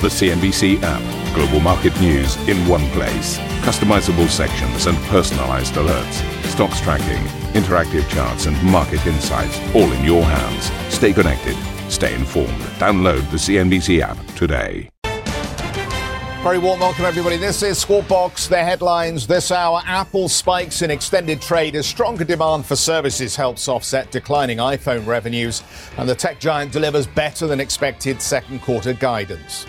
The CNBC app. Global market news in one place. Customizable sections and personalized alerts. Stocks tracking, interactive charts, and market insights all in your hands. Stay connected. Stay informed. Download the CNBC app today. Very warm welcome, everybody. This is Squawk Box. The headlines this hour Apple spikes in extended trade as stronger demand for services helps offset declining iPhone revenues, and the tech giant delivers better than expected second quarter guidance.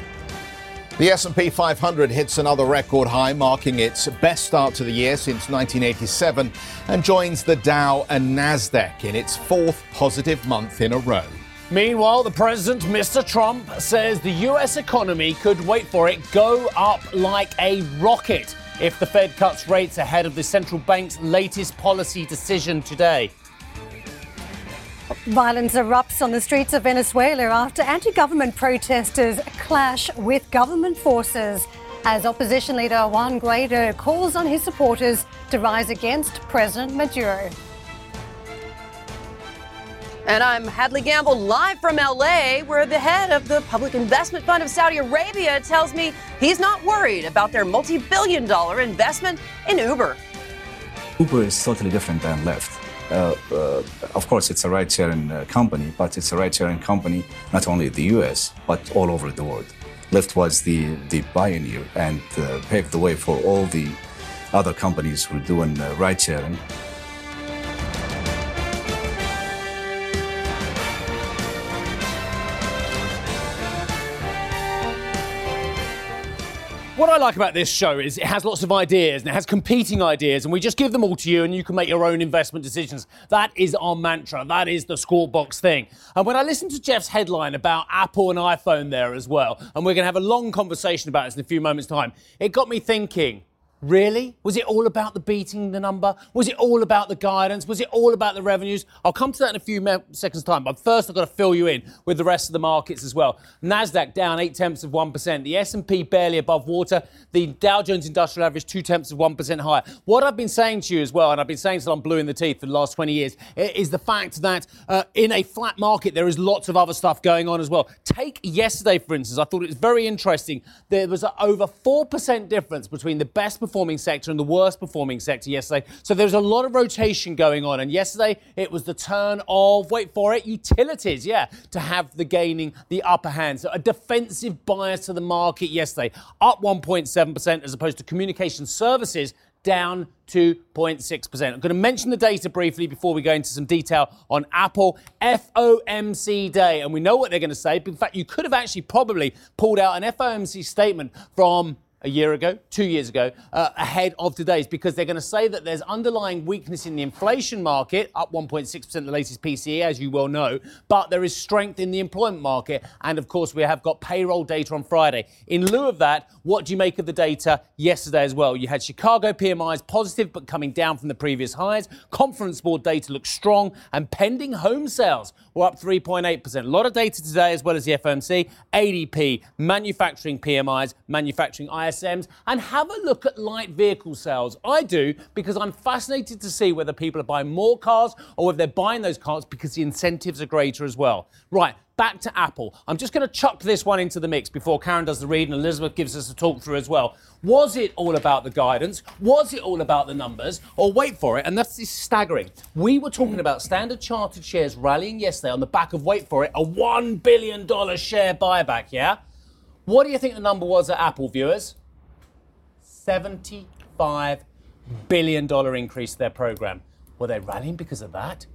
The S&P 500 hits another record high, marking its best start to the year since 1987, and joins the Dow and Nasdaq in its fourth positive month in a row. Meanwhile, the president, Mr. Trump, says the US economy could, wait for it, go up like a rocket if the Fed cuts rates ahead of the central bank's latest policy decision today. Violence erupts on the streets of Venezuela after anti government protesters clash with government forces as opposition leader Juan Guaido calls on his supporters to rise against President Maduro. And I'm Hadley Gamble live from LA, where the head of the Public Investment Fund of Saudi Arabia tells me he's not worried about their multi billion dollar investment in Uber. Uber is totally different than Lyft. Uh, uh, of course, it's a ride-sharing uh, company, but it's a ride-sharing company not only in the U.S. but all over the world. Lyft was the the pioneer and uh, paved the way for all the other companies who are doing uh, ride-sharing. What I like about this show is it has lots of ideas and it has competing ideas, and we just give them all to you, and you can make your own investment decisions. That is our mantra. That is the Squawk Box thing. And when I listened to Geoff's headline about Apple and iPhone there as well, and we're going to have a long conversation about this in a few moments' time, it got me thinking. Really? Was it all about the beating the number? Was it all about the guidance? Was it all about the revenues? I'll come to that in a few seconds' time, but first I've got to fill you in with the rest of the markets as well. Nasdaq down eight tenths of one percent. The S&P barely above water. The Dow Jones Industrial Average two tenths of one percent higher. What I've been saying to you as well, and I've been saying till I'm blue in the teeth for the last 20 years, is the fact that uh, in a flat market there is lots of other stuff going on as well. Take yesterday, for instance. I thought it was very interesting. There was an over four percent difference between the best performing sector and the worst performing sector yesterday. So there's a lot of rotation going on. And yesterday it was the turn of, wait for it, utilities, yeah, to have the gaining the upper hand. So a defensive bias to the market yesterday, up 1.7% as opposed to communication services down 2.6%. I'm going to mention the data briefly before we go into some detail on Apple FOMC day. And we know what they're going to say. In fact, you could have actually probably pulled out an FOMC statement from a year ago, two years ago, uh, ahead of today's, because they're going to say that there's underlying weakness in the inflation market, up 1.6% the latest PCE, as you well know, but there is strength in the employment market. And of course, we have got payroll data on Friday. In lieu of that, what do you make of the data yesterday as well? You had Chicago PMIs positive, but coming down from the previous highs. Conference board data looks strong, and pending home sales were up 3.8%. A lot of data today, as well as the FOMC, ADP, manufacturing PMIs, manufacturing And have a look at light vehicle sales. I do because I'm fascinated to see whether people are buying more cars or whether they're buying those cars because the incentives are greater as well. Right, back to Apple. I'm just going to chuck this one into the mix before Karen does the read and Elizabeth gives us a talk through as well. Was it all about the guidance? Was it all about the numbers? Or wait for it, and that's staggering. We were talking about Standard Chartered shares rallying yesterday on the back of, wait for it, a $1 billion share buyback, yeah? What do you think the number was at Apple, viewers? $75 billion increase to their program. Were they rallying because of that?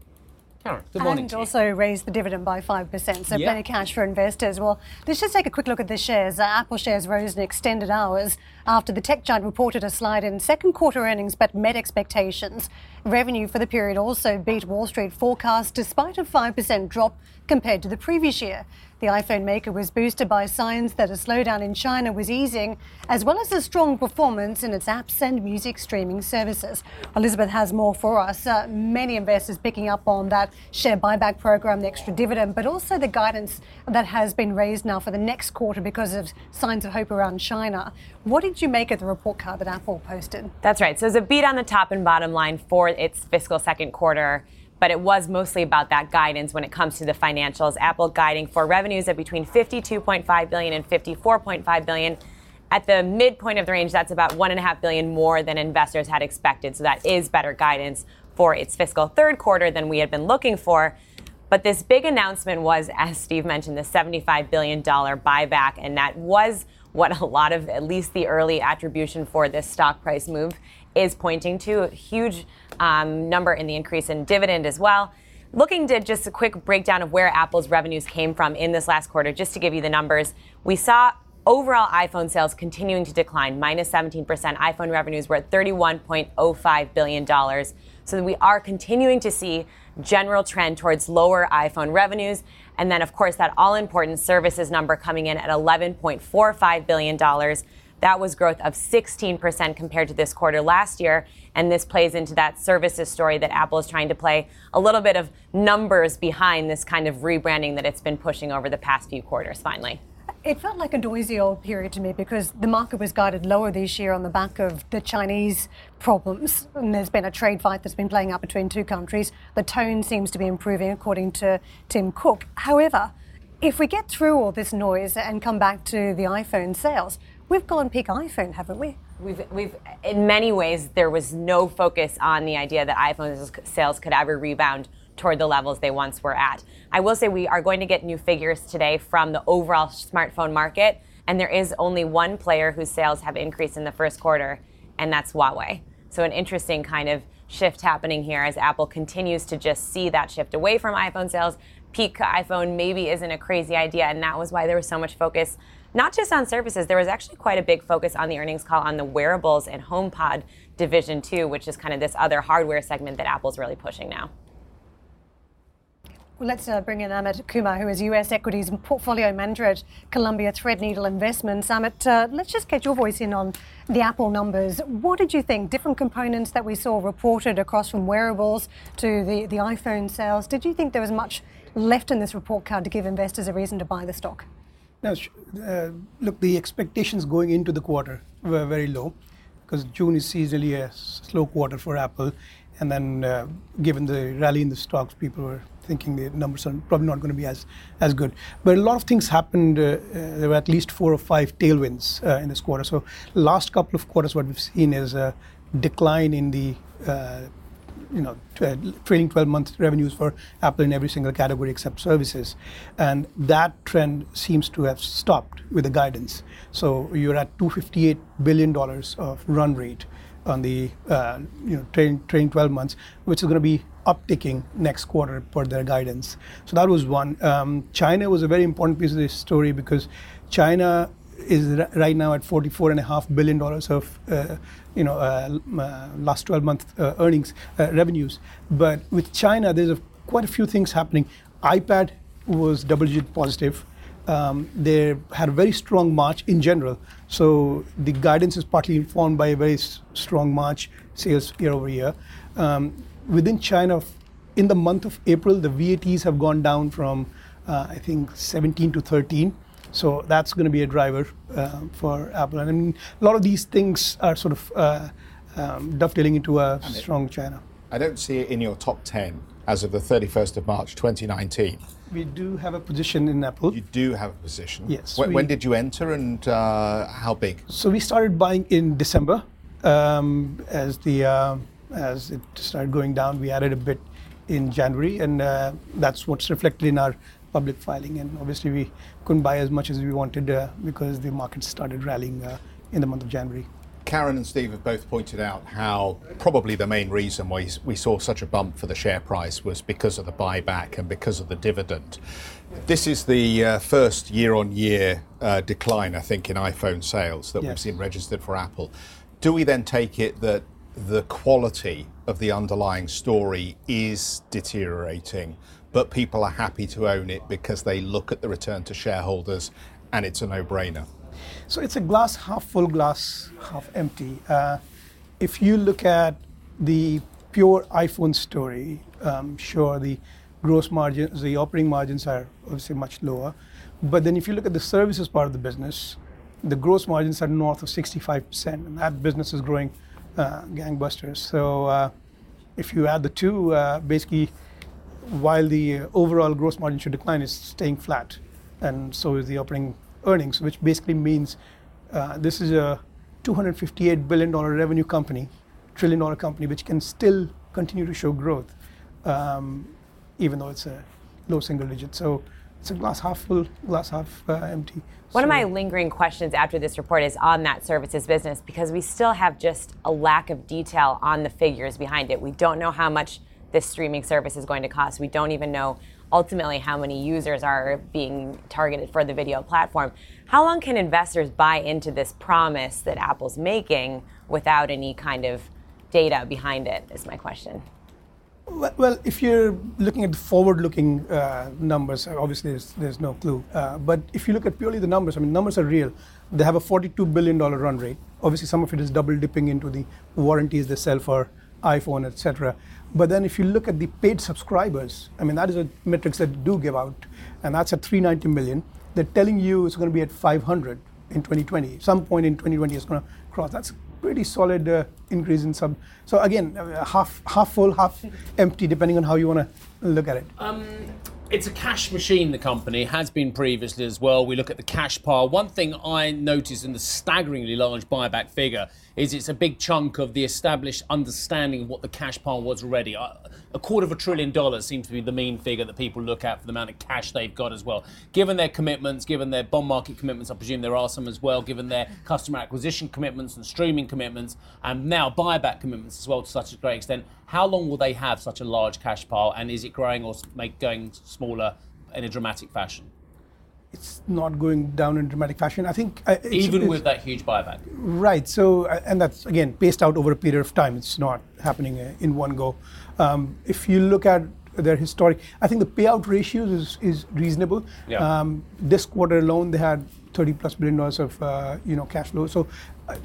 Karen, good morning. And also raised the dividend by 5%, so Yeah. plenty of cash for investors. Well, let's just take a quick look at the shares. Uh, Apple shares rose in extended hours after the tech giant reported a slide in second quarter earnings but met expectations. Revenue for the period also beat Wall Street forecasts despite a 5% drop compared to the previous year. The iPhone maker was boosted by signs that a slowdown in China was easing, as well as a strong performance in its apps and music streaming services. Elizabeth has more for us. Uh, many investors picking up on that share buyback program, the extra dividend, but also the guidance that has been raised now for the next quarter because of signs of hope around China. What did you make of the report card that Apple posted? That's right. So it's a beat on the top and bottom line for its fiscal second quarter. But it was mostly about that guidance when it comes to the financials. Apple guiding for revenues of between 52.5 billion and 54.5 billion. At the midpoint of the range, that's about one and a half billion more than investors had expected. So that is better guidance for its fiscal third quarter than we had been looking for. But this big announcement was, as Steve mentioned, the $75 billion buyback, and that was what a lot of, at least the early attribution for this stock price move is pointing to. A huge um, number in the increase in dividend as well. Looking to just a quick breakdown of where Apple's revenues came from in this last quarter, just to give you the numbers, we saw overall iPhone sales continuing to decline, minus 17%. iPhone revenues were at $31.05 billion. So we are continuing to see general trend towards lower iPhone revenues. And then, of course, that all important services number coming in at $11.45 billion. That was growth of 16% compared to this quarter last year. And this plays into that services story that Apple is trying to play a little bit of numbers behind this kind of rebranding that it's been pushing over the past few quarters, finally. It felt like a noisy old period to me because the market was guided lower this year on the back of the Chinese problems. And there's been a trade fight that's been playing out between two countries. The tone seems to be improving, according to Tim Cook. However, if we get through all this noise and come back to the iPhone sales, we've gone peak iPhone, haven't we? We've, we've, in many ways, there was no focus on the idea that iPhone sales could ever rebound toward the levels they once were at. I will say we are going to get new figures today from the overall smartphone market, and there is only one player whose sales have increased in the first quarter, and that's Huawei. So, an interesting kind of shift happening here as Apple continues to just see that shift away from iPhone sales. Peak iPhone maybe isn't a crazy idea, and that was why there was so much focus not just on services. There was actually quite a big focus on the earnings call on the wearables and HomePod division too, which is kind of this other hardware segment that Apple's really pushing now. Well, let's uh, bring in Amit Kumar, who is US Equities and Portfolio Manager at Columbia Threadneedle Investments. Amit, uh, let's just get your voice in on the Apple numbers. What did you think? Different components that we saw reported across from wearables to the, the iPhone sales. Did you think there was much left in this report card to give investors a reason to buy the stock? No, uh, look, the expectations going into the quarter were very low because June is seasonally a slow quarter for Apple. And then, uh, given the rally in the stocks, people were thinking the numbers are probably not going to be as, as good. But a lot of things happened. Uh, uh, there were at least four or five tailwinds uh, in this quarter. So, last couple of quarters, what we've seen is a decline in the uh, you know, trailing 12 month revenues for Apple in every single category except services. And that trend seems to have stopped with the guidance. So you're at $258 billion of run rate on the uh, you know trailing, trailing 12 months, which is going to be upticking next quarter per their guidance. So that was one. Um, China was a very important piece of this story because China is right now at $44.5 billion of uh, you know, uh, uh, last 12 month uh, earnings revenues. But with China, there's a, quite a few things happening. iPad was double digit positive. Um, they had a very strong March in general. So the guidance is partly informed by a very s- strong March sales year over year. Um, within China, in the month of April, the VATs have gone down from, uh, I think, 17 to 13. So that's going to be a driver uh, for Apple. And I mean, a lot of these things are sort of uh, um, dovetailing into a and strong China. I don't see it in your top 10 as of the 31st of March 2019. We do have a position in Apple. You do have a position? Yes. When, when did you enter and uh, how big? So we started buying in December. Um, as, the, uh, as it started going down, we added a bit in January, and uh, that's what's reflected in our public filing. And obviously, we couldn't buy as much as we wanted uh, because the market started rallying uh, in the month of January. Karen and Steve have both pointed out how probably the main reason why we saw such a bump for the share price was because of the buyback and because of the dividend. This is the uh, first year on year decline, I think, in iPhone sales that yes. we've seen registered for Apple. Do we then take it that the quality of the underlying story is deteriorating but people are happy to own it because they look at the return to shareholders and it's a no brainer. So it's a glass half full, glass half empty. Uh, if you look at the pure iPhone story, um, sure, the gross margins, the operating margins are obviously much lower. But then if you look at the services part of the business, the gross margins are north of 65%, and that business is growing gangbusters. So uh, if you add the two, uh, basically while the uh, overall gross margin should decline, it's staying flat, and so is the operating earnings, which basically means uh, this is a 258 billion dollar revenue company, trillion dollar company, which can still continue to show growth, um, even though it's a low single digit. So it's a glass half full, glass half uh, empty. One so of my lingering questions after this report is on that services business because we still have just a lack of detail on the figures behind it. We don't know how much this streaming service is going to cost. We don't even know ultimately how many users are being targeted for the video platform. How long can investors buy into this promise that Apple's making without any kind of data behind it? Is my question. Well, if you're looking at the forward-looking uh, numbers, obviously there's, there's no clue. Uh, but if you look at purely the numbers, I mean, numbers are real. They have a 42 billion dollar run rate. Obviously, some of it is double dipping into the warranties they sell for iPhone, etc. But then, if you look at the paid subscribers, I mean, that is a metrics that do give out, and that's at 390 million. They're telling you it's going to be at 500 in 2020. Some point in 2020, it's going to cross. That's pretty solid uh, increase in sub. So again, uh, half half full, half empty, depending on how you want to look at it. Um, it's a cash machine, the company has been previously as well. We look at the cash pile. One thing I noticed in the staggeringly large buyback figure is it's a big chunk of the established understanding of what the cash pile was already. A quarter of a trillion dollars seems to be the mean figure that people look at for the amount of cash they've got as well. Given their commitments, given their bond market commitments, I presume there are some as well, given their customer acquisition commitments and streaming commitments, and now buyback commitments as well to such a great extent, how long will they have such a large cash pile and is it growing or going smaller in a dramatic fashion? It's not going down in dramatic fashion. I think uh, it's, Even it's, with that huge buyback. right. So uh, and that's again paced out over a period of time. It's not happening uh, in one go. Um, if you look at their historic, I think the payout ratios is, is reasonable. Yeah. Um, this quarter alone, they had 30 plus billion dollars of uh, you know cash flow. So uh,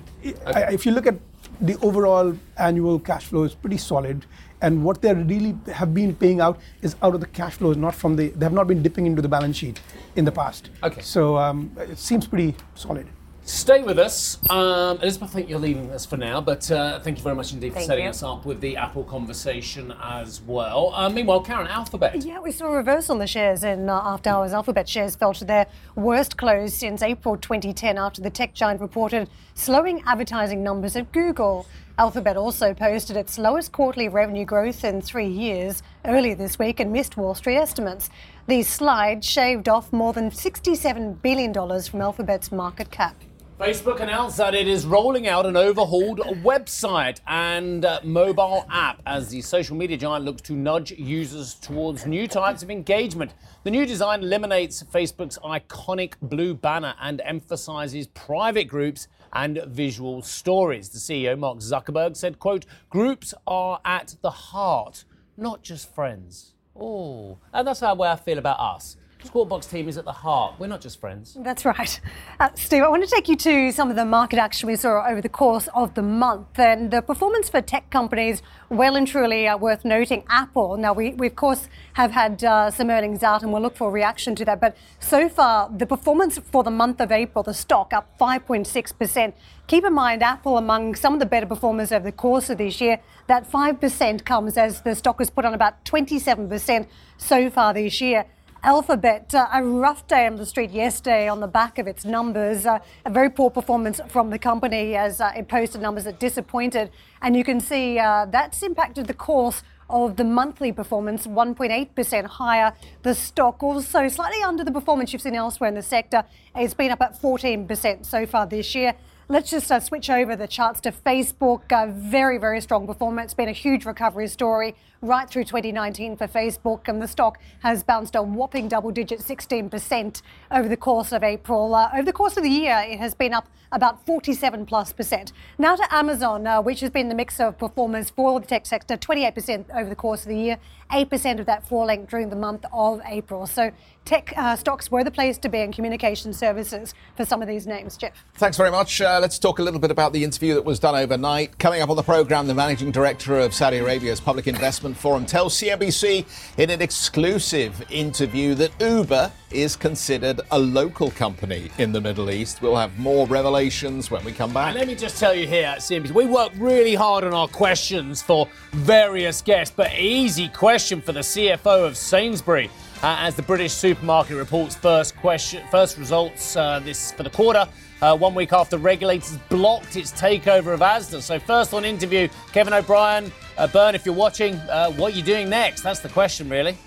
I, if you look at the overall annual cash flow, is pretty solid and what they really have been paying out is out of the cash flows, not from the. They have not been dipping into the balance sheet in the past. Okay. So um, it seems pretty solid. Stay with us. Um, Elizabeth, I think you're leaving us for now, but uh, thank you very much indeed for Thank setting you. us up with the Apple conversation as well. Uh, meanwhile, Karen, Alphabet. Yeah, we saw a reversal in the shares in uh, after hours. Alphabet shares fell to their worst close since April 2010 after the tech giant reported slowing advertising numbers at Google. Alphabet also posted its lowest quarterly revenue growth in three years earlier this week and missed Wall Street estimates. The slide shaved off more than $67 billion from Alphabet's market cap. Facebook announced that it is rolling out an overhauled website and uh, mobile app as the social media giant looks to nudge users towards new types of engagement. The new design eliminates Facebook's iconic blue banner and emphasizes private groups and visual stories. The CEO, Mark Zuckerberg, said, quote, groups are at the heart, not just friends. Oh, and that's how I feel about us. Squawkbox team is at the heart. We're not just friends. That's right. Uh, Steve, I want to take you to some of the market action we saw over the course of the month. And the performance for tech companies, well and truly are worth noting. Apple, now we, we of course have had uh, some earnings out and we'll look for a reaction to that. But so far, the performance for the month of April, the stock up 5.6%. Keep in mind, Apple among some of the better performers over the course of this year. That 5% comes as the stock has put on about 27% so far this year. Alphabet, uh, a rough day on the street yesterday on the back of its numbers. Uh, a very poor performance from the company as uh, it posted numbers that disappointed. And you can see uh, that's impacted the course of the monthly performance, 1.8% higher. The stock also slightly under the performance you've seen elsewhere in the sector. It's been up at 14% so far this year. Let's just uh, switch over the charts to Facebook. Uh, very, very strong performance. Been a huge recovery story right through 2019 for Facebook, and the stock has bounced a whopping double digit 16% over the course of April. Uh, over the course of the year, it has been up about 47 plus percent. Now to Amazon, uh, which has been the mix of performers for the tech sector, 28% over the course of the year, 8% of that falling during the month of April. So tech uh, stocks were the place to be in communication services for some of these names. Geoff. Thanks very much. Uh, let's talk a little bit about the interview that was done overnight. Coming up on the program, the managing director of Saudi Arabia's Public Investment Forum tells CNBC in an exclusive interview that Uber is considered a local company in the Middle East. We'll have more revelations when we come back. And let me just tell you here at CNBC, we work really hard on our questions for various guests, but easy questions question for the CFO of Sainsbury uh, as the British supermarket reports first question, first results uh, this for the quarter. Uh, one week after regulators blocked its takeover of Asda. So first on interview, Kevin O'Byrne, uh, Bern, if you're watching, uh, what are you doing next? That's the question, really.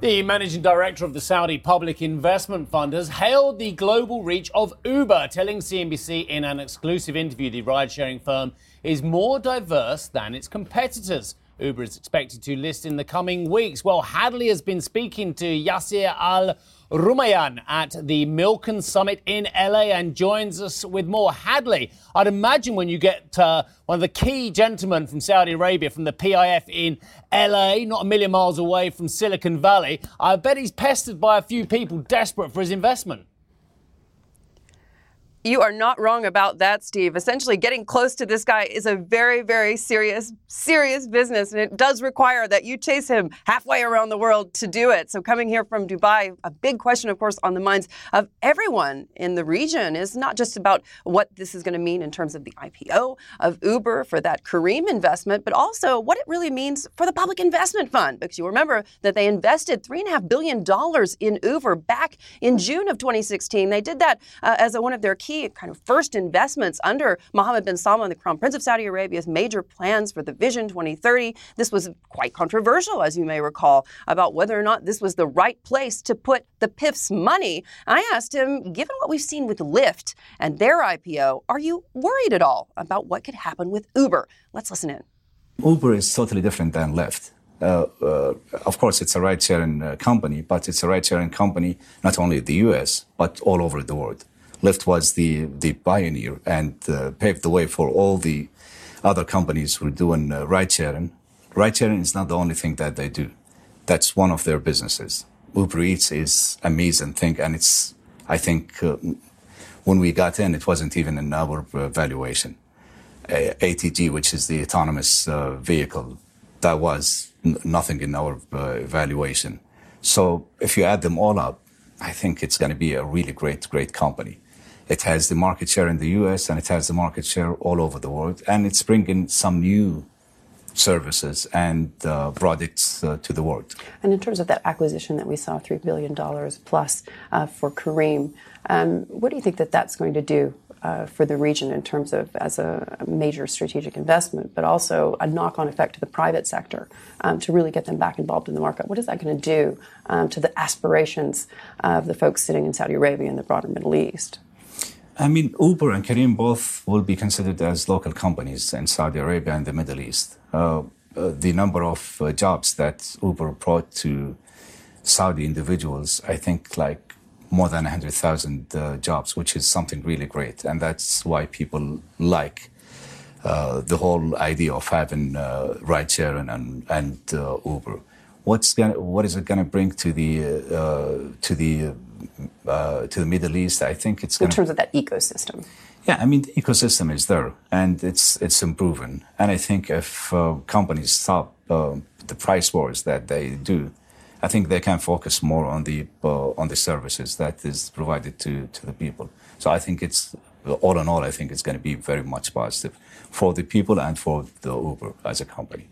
The managing director of the Saudi Public Investment Fund has hailed the global reach of Uber, telling CNBC in an exclusive interview the ride sharing firm is more diverse than its competitors. Uber is expected to list in the coming weeks. Well, Hadley has been speaking to Yasir Al Rumayyan at the Milken Summit in LA and joins us with more. Hadley, I'd imagine when you get uh, one of the key gentlemen from Saudi Arabia from the PIF in LA, not a million miles away from Silicon Valley, I bet he's pestered by a few people desperate for his investment. You are not wrong about that, Steve. Essentially, getting close to this guy is a very, very serious, serious business, and it does require that you chase him halfway around the world to do it. So, coming here from Dubai, a big question, of course, on the minds of everyone in the region is not just about what this is going to mean in terms of the IPO of Uber for that Careem investment, but also what it really means for the Public Investment Fund. Because you remember that they invested $3.5 billion in Uber back in June of 2016. They did that uh, as a, one of their key key kind of first investments under Mohammed bin Salman, the Crown Prince of Saudi Arabia's major plans for the Vision 2030. This was quite controversial, as you may recall, about whether or not this was the right place to put the PIF's money. I asked him, given what we've seen with Lyft and their IPO, are you worried at all about what could happen with Uber? Let's listen in. Uber is totally different than Lyft. Uh, uh, of course, it's a ride-sharing uh, company, but it's a ride-sharing company not only in the U.S. but all over the world. Lyft was the, the pioneer and uh, paved the way for all the other companies who are doing uh, ride sharing. Ride sharing is not the only thing that they do. That's one of their businesses. Uber Eats is amazing thing, and it's I think uh, when we got in, it wasn't even in our uh, valuation. ATG, which is the autonomous uh, vehicle, that was n- nothing in our uh, valuation. So if you add them all up, I think it's going to be a really great, great company. It has the market share in the US and it has the market share all over the world. And it's bringing some new services and uh, products uh, to the world. And in terms of that acquisition that we saw, $3 billion plus uh, for Careem, um, what do you think that that's going to do uh, for the region in terms of as a, major strategic investment, but also a knock-on effect to the private sector um, to really get them back involved in the market. What is that going to do um, to the aspirations of the folks sitting in Saudi Arabia and the broader Middle East? I mean, Uber and Careem both will be considered as local companies in Saudi Arabia and the Middle East. Uh, uh, the number of uh, jobs that Uber brought to Saudi individuals, I think, like more than 100,000 uh, jobs, which is something really great. And that's why people like uh, the whole idea of having uh, ride sharing and, and Uber. What's gonna, what is it going to bring to the, to the uh, to the Middle East, I think it's in terms of that ecosystem. Yeah, I mean the ecosystem is there and it's it's improving. And I think if uh, companies stop uh, the price wars that they do, I think they can focus more on the uh, on the services that is provided to to the people. So I think it's all in all, I think it's going to be very much positive for the people and for the Uber as a company.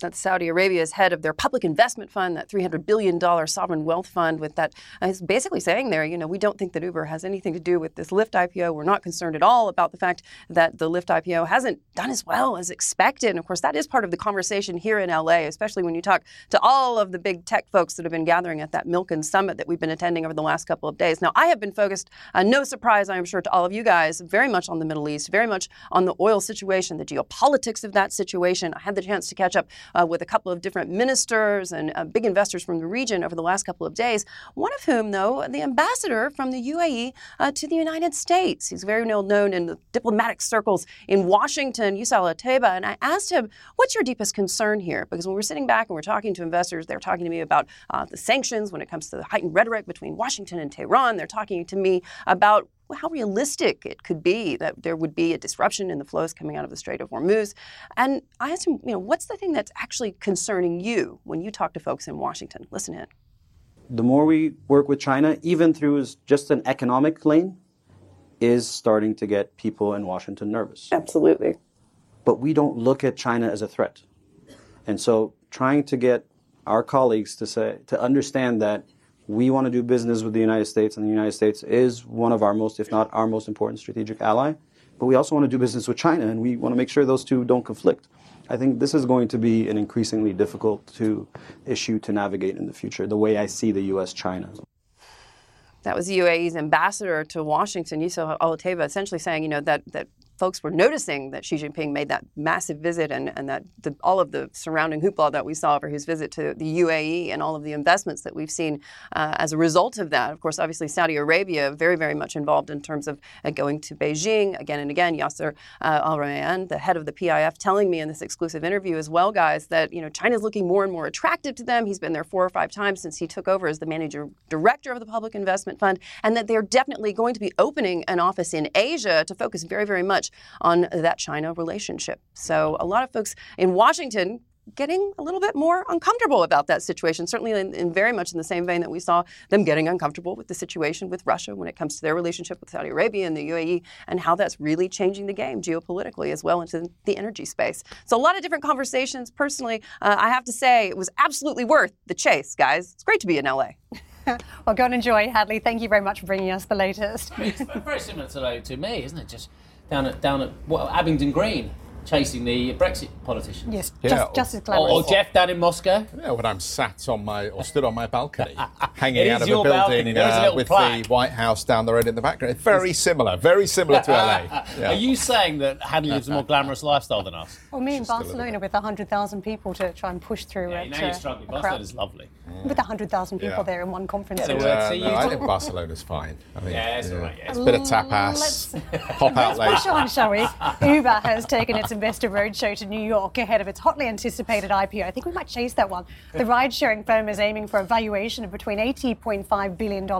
That's Saudi Arabia's head of their public investment fund, that $300 billion sovereign wealth fund, with that is basically saying there, you know, we don't think that Uber has anything to do with this Lyft IPO. We're not concerned at all about the fact that the Lyft IPO hasn't done as well as expected. And of course, that is part of the conversation here in LA, especially when you talk to all of the big tech folks that have been gathering at that Milken Summit that we've been attending over the last couple of days. Now, I have been focused, uh, no surprise, I am sure, to all of you guys, very much on the Middle East, very much on the oil situation, the geopolitics of that situation. I had the chance to catch up uh, with a couple of different ministers and uh, big investors from the region over the last couple of days. One of whom, though, the ambassador from the UAE uh, to the United States. He's very well known in the diplomatic circles in Washington, Yusuf Al-Otaiba. And I asked him, What's your deepest concern here? Because when we're sitting back and we're talking to investors, they're talking to me about uh, the sanctions when it comes to the heightened rhetoric between Washington and Tehran. They're talking to me about how realistic it could be that there would be a disruption in the flows coming out of the Strait of Hormuz. And I asked him, you know, what's the thing that's actually concerning you when you talk to folks in Washington? Listen in. The more we work with China, even through just an economic lane, is starting to get people in Washington nervous. Absolutely. But we don't look at China as a threat. And so trying to get our colleagues to say to understand that we want to do business with the United States and the United States is one of our most if not our most important strategic ally, but we also want to do business with China and we want to make sure those two don't conflict. I think this is going to be an increasingly difficult to issue to navigate in the future, the way I see the US China. That was the UAE's ambassador to Washington, Yusuf Al-Otaiba, essentially saying, you know, that, that folks were noticing that Xi Jinping made that massive visit and, and that the, all of the surrounding hoopla that we saw for his visit to the UAE and all of the investments that we've seen uh, as a result of that. Of course, obviously, Saudi Arabia very, very much involved in terms of uh, going to Beijing again and again. Yasir uh, Al Rumayyan, the head of the PIF, telling me in this exclusive interview as well, guys, that you know China's looking more and more attractive to them. He's been there four or five times since he took over as the manager director of the Public Investment Fund, and that they're definitely going to be opening an office in Asia to focus very, very much on that China relationship. So a lot of folks in Washington getting a little bit more uncomfortable about that situation, certainly in, in, very much in the same vein that we saw them getting uncomfortable with the situation with Russia when it comes to their relationship with Saudi Arabia and the UAE and how that's really changing the game geopolitically as well into the energy space. So a lot of different conversations. Personally, uh, I have to say it was absolutely worth the chase, guys. It's great to be in LA. well, go and enjoy, Hadley. Thank you very much for bringing us the latest. it's very similar to, to me, isn't it? Just down at down at what, Abingdon Green chasing the Brexit politicians. Yes, yeah. just, just as clever. Or, or, Geoff down in Moscow. Yeah, when I'm sat on my or stood on my balcony, hanging out of a building uh, with plaque. the White House down the road in the background. It's very similar, very similar to LA. Yeah. Are you saying that Hadley lives a more glamorous lifestyle than us? Well, me in Barcelona with 100,000 people to try and push through yeah, it. Now you're struggling. Barcelona's lovely. Mm. With 100,000 people yeah. there in one conference. Yeah, uh, no, I think Barcelona's fine. I think, yeah, it's all right. Yeah. It's a bit of tapas. Pop out late. Let's push on, shall we? Uber has taken its investor roadshow to New York ahead of its hotly anticipated IPO. I think we might chase that one. The ride sharing firm is aiming for a valuation of between $80.5 billion to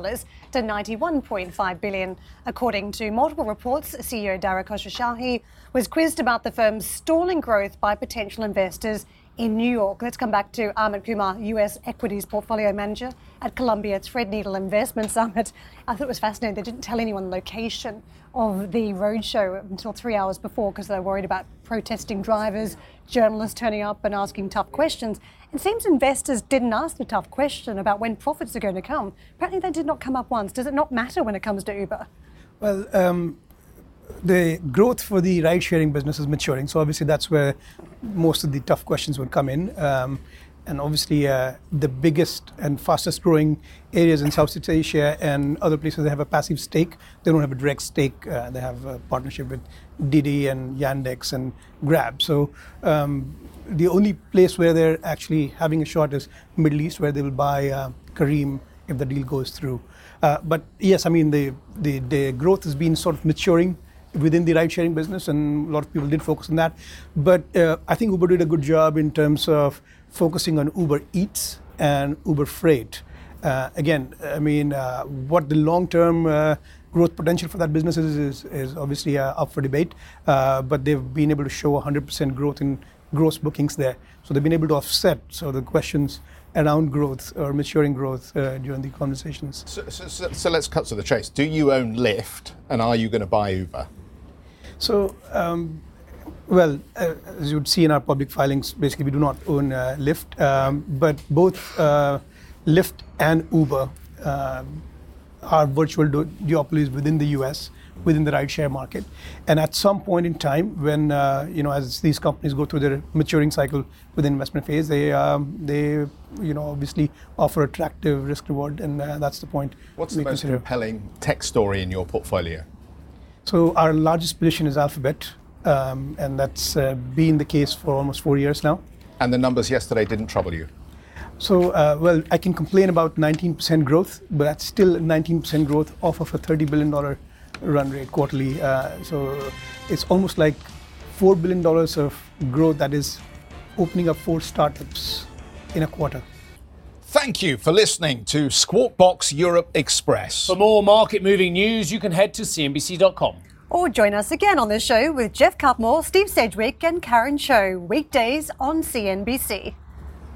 91.5 billion, according to multiple reports. CEO Dara Khosrowshahi was quizzed about the firm's stalling growth by potential investors in New York. Let's come back to Amit Kumar, US equities portfolio manager at Columbia Threadneedle Investment Summit. I thought it was fascinating. They didn't tell anyone the location of the roadshow until three hours before because they were worried about protesting drivers, journalists turning up and asking tough questions. It seems investors didn't ask the tough question about when profits are going to come. Apparently, they did not come up once. Does it not matter when it comes to Uber? Well, um, the growth for the ride sharing business is maturing. So obviously that's where most of the tough questions would come in. Um, and obviously uh, the biggest and fastest growing areas in Southeast Asia and other places they have a passive stake. They don't have a direct stake. Uh, they have a partnership with Didi and Yandex and Grab. So um, the only place where they're actually having a shot is Middle East, where they will buy uh, Careem if the deal goes through. Uh, but yes, I mean the, the the growth has been sort of maturing within the ride sharing business, and a lot of people did focus on that. But uh, I think Uber did a good job in terms of focusing on Uber Eats and Uber Freight. Uh, again, I mean, uh, what the long term uh, growth potential for that business is, is, is obviously uh, up for debate, uh, but they've been able to show 100% growth in gross bookings there. So they've been able to offset. So the questions around growth or maturing growth uh, during the conversations. So, so, so, so, let's cut to the chase. Do you own Lyft, and are you going to buy Uber? So, um, well, uh, as you would see in our public filings, basically we do not own uh, Lyft, um, but both uh, Lyft and Uber uh, are virtual duopolies within the U.S within the rideshare market. And at some point in time, when uh, you know, as these companies go through their maturing cycle with the investment phase, they um, they you know obviously offer attractive risk reward, and uh, that's the point. What's the most consider. compelling tech story in your portfolio? So our largest position is Alphabet, um, and that's uh, been the case for almost four years now. And the numbers yesterday didn't trouble you? So, uh, well, I can complain about 19% growth, but that's still 19% growth off of a $30 billion run rate quarterly. Uh, so it's almost like $4 billion of growth that is opening up four startups in a quarter. Thank you for listening to Squawk Box Europe Express. For more market moving news, you can head to CNBC.com. Or join us again on the show with Geoff Cutmore, Steve Sedgwick, and Karen Tso, weekdays on CNBC.